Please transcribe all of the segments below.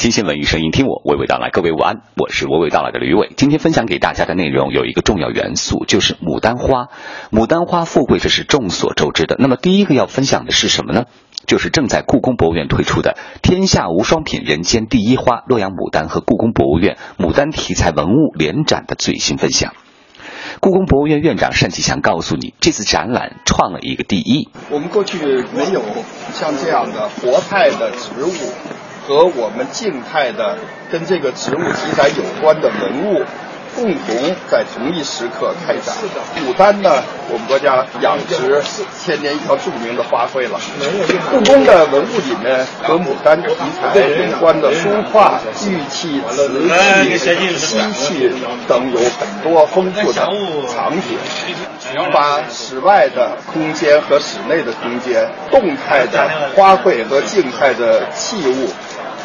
新鲜文娱声音，听我娓娓道来。各位午安，我是娓娓道来的吕伟。今天分享给大家的内容有一个重要元素，就是牡丹花。牡丹花富贵，这是众所周知的。那么第一个要分享的是什么呢？就是正在故宫博物院推出的“天下无双品，人间第一花”洛阳牡丹和故宫博物院牡丹题材文物联展的最新分享。故宫博物院院长单霁翔告诉你，这次展览创了一个第一。我们过去没有像这样的活态的植物。和我们静态的跟这个植物题材有关的文物，共同在同一时刻开展。牡丹呢，我们国家养殖千年一条著名的花卉了。故宫的文物里面和牡丹题材有关的书画、玉器、瓷器、漆器等有很多丰富的藏品。把室外的空间和室内的空间、动态的花卉和静态的器物。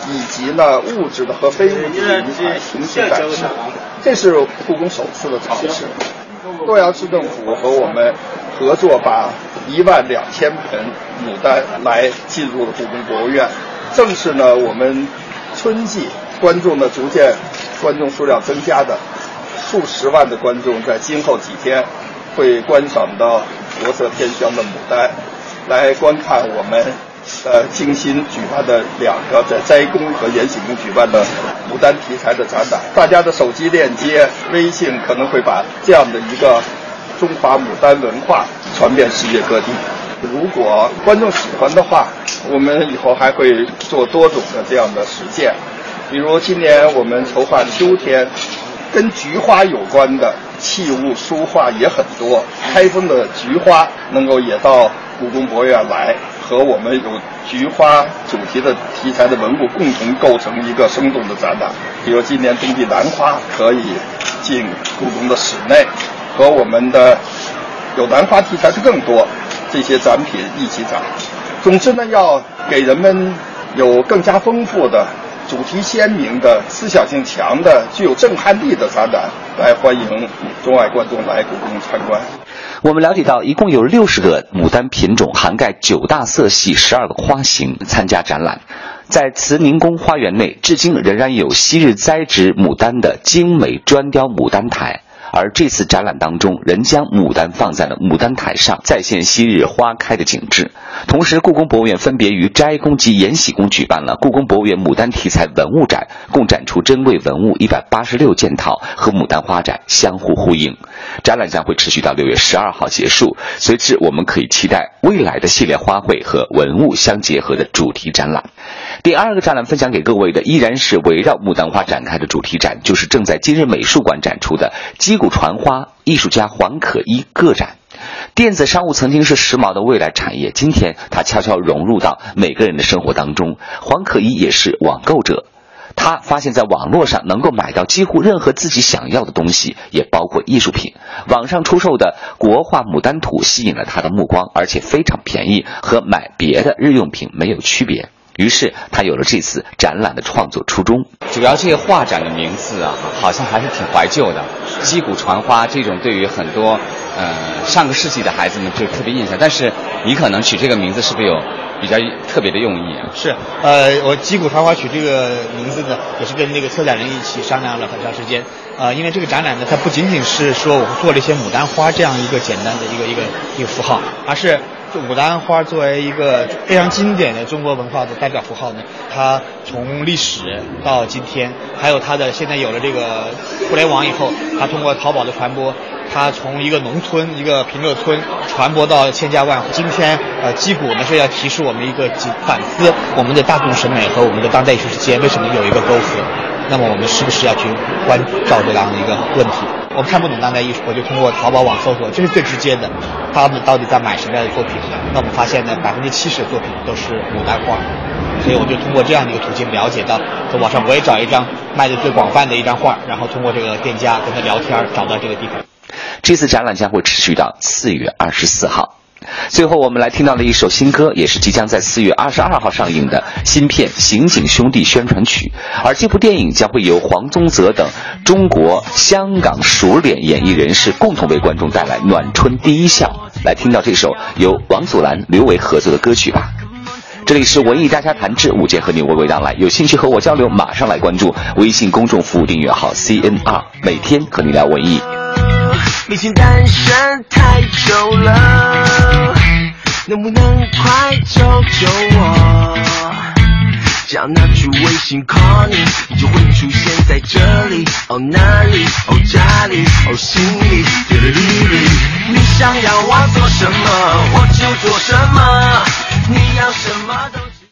以及呢，物质的和非物质的题材同时展示，这是故宫首次的尝试。洛阳市政府和我们合作，把一万两千盆牡丹来进入了故宫博物院。正是呢，我们春季观众的逐渐观众数量增加的数十万的观众，在今后几天会观赏到国色天香的牡丹，来观看我们。呃，精心举办的两个在斋宫和延禧宫举办的牡丹题材的展览，大家的手机链接、微信可能会把这样的一个中华牡丹文化传遍世界各地。如果观众喜欢的话，我们以后还会做多种的这样的实践，比如今年我们筹划秋天跟菊花有关的器物书画也很多，开封的菊花能够也到故宫博物院来。和我们有菊花主题的题材的文物共同构成一个生动的展览，比如今年冬季兰花可以进故宫的室内，和我们的有兰花题材的更多这些展品一起展。总之呢，要给人们有更加丰富的、主题鲜明的、思想性强的、具有震撼力的展览，来欢迎中外观众来故宫参观。我们了解到，一共有六十个牡丹品种，涵盖九大色系、十二个花型参加展览。在慈宁宫花园内，至今仍然有昔日栽植牡丹的精美砖雕牡丹台。而这次展览当中，仍将牡丹放在了牡丹台上，再现昔日花开的景致。同时，故宫博物院分别于斋宫及延禧宫举办了故宫博物院牡丹题材文物展，共展出珍贵文物一百八十六件套，和牡丹花展相互呼应。展览将会持续到六月十二号结束，随之我们可以期待未来的系列花卉和文物相结合的主题展览。第二个展览分享给各位的依然是围绕牡丹花展开的主题展，就是正在今日美术馆展出的击鼓传花艺术家黄可依个展。电子商务曾经是时髦的未来产业，今天它悄悄融入到每个人的生活当中。黄可依也是网购者，他发现在网络上能够买到几乎任何自己想要的东西，也包括艺术品。网上出售的国画牡丹图吸引了他的目光，而且非常便宜，和买别的日用品没有区别。于是他有了这次展览的创作初衷。主要这个画展的名字啊，好像还是挺怀旧的，“击鼓传花”这种对于很多呃上个世纪的孩子们就特别印象。但是你可能取这个名字是不是有比较特别的用意啊？是，呃，我“击鼓传花”取这个名字呢，也是跟那个策展人一起商量了很长时间。呃，因为这个展览呢，它不仅仅是说我们做了一些牡丹花这样一个简单的一个一个一个符号，而是。牡丹花作为一个非常经典的中国文化的代表符号呢，它从历史到今天，还有它的现在有了这个互联网以后，它通过淘宝的传播，它从一个农村一个平乐村传播到千家万户。今天呃，击鼓呢是要提示我们一个反思我们的大众审美和我们的当代艺术之间为什么有一个沟壑，那么我们是不是要去关照这样的一个问题？我看不懂当代艺术，我就通过淘宝网搜索，这是最直接的。他们到底在买什么样的作品？那我们发现呢，百分之七十的作品都是牡丹画，所以我就通过这样的一个途径了解到，在网上我也找一张卖的最广泛的一张画，然后通过这个店家跟他聊天，找到这个地方。这次展览将会持续到四月二十四号。最后，我们来听到了一首新歌，也是即将在四月二十二号上映的新片《刑警兄弟》宣传曲。而这部电影将会由黄宗泽等中国香港熟脸演艺人士共同为观众带来暖春第一笑。来听到这首由王祖蓝、刘维合作的歌曲吧。这里是文艺大家谈之午间和你娓娓道来，有兴趣和我交流，马上来关注微信公众服务订阅号 CNR，每天和你聊文艺。毕竟单身太久了，能不能快救救我？只要拿出微信 call 你，你就会出现在这里。哦，那里，哦，家里，哦，心里，滴滴滴。你想要我做什么，我就做什么。你要什么？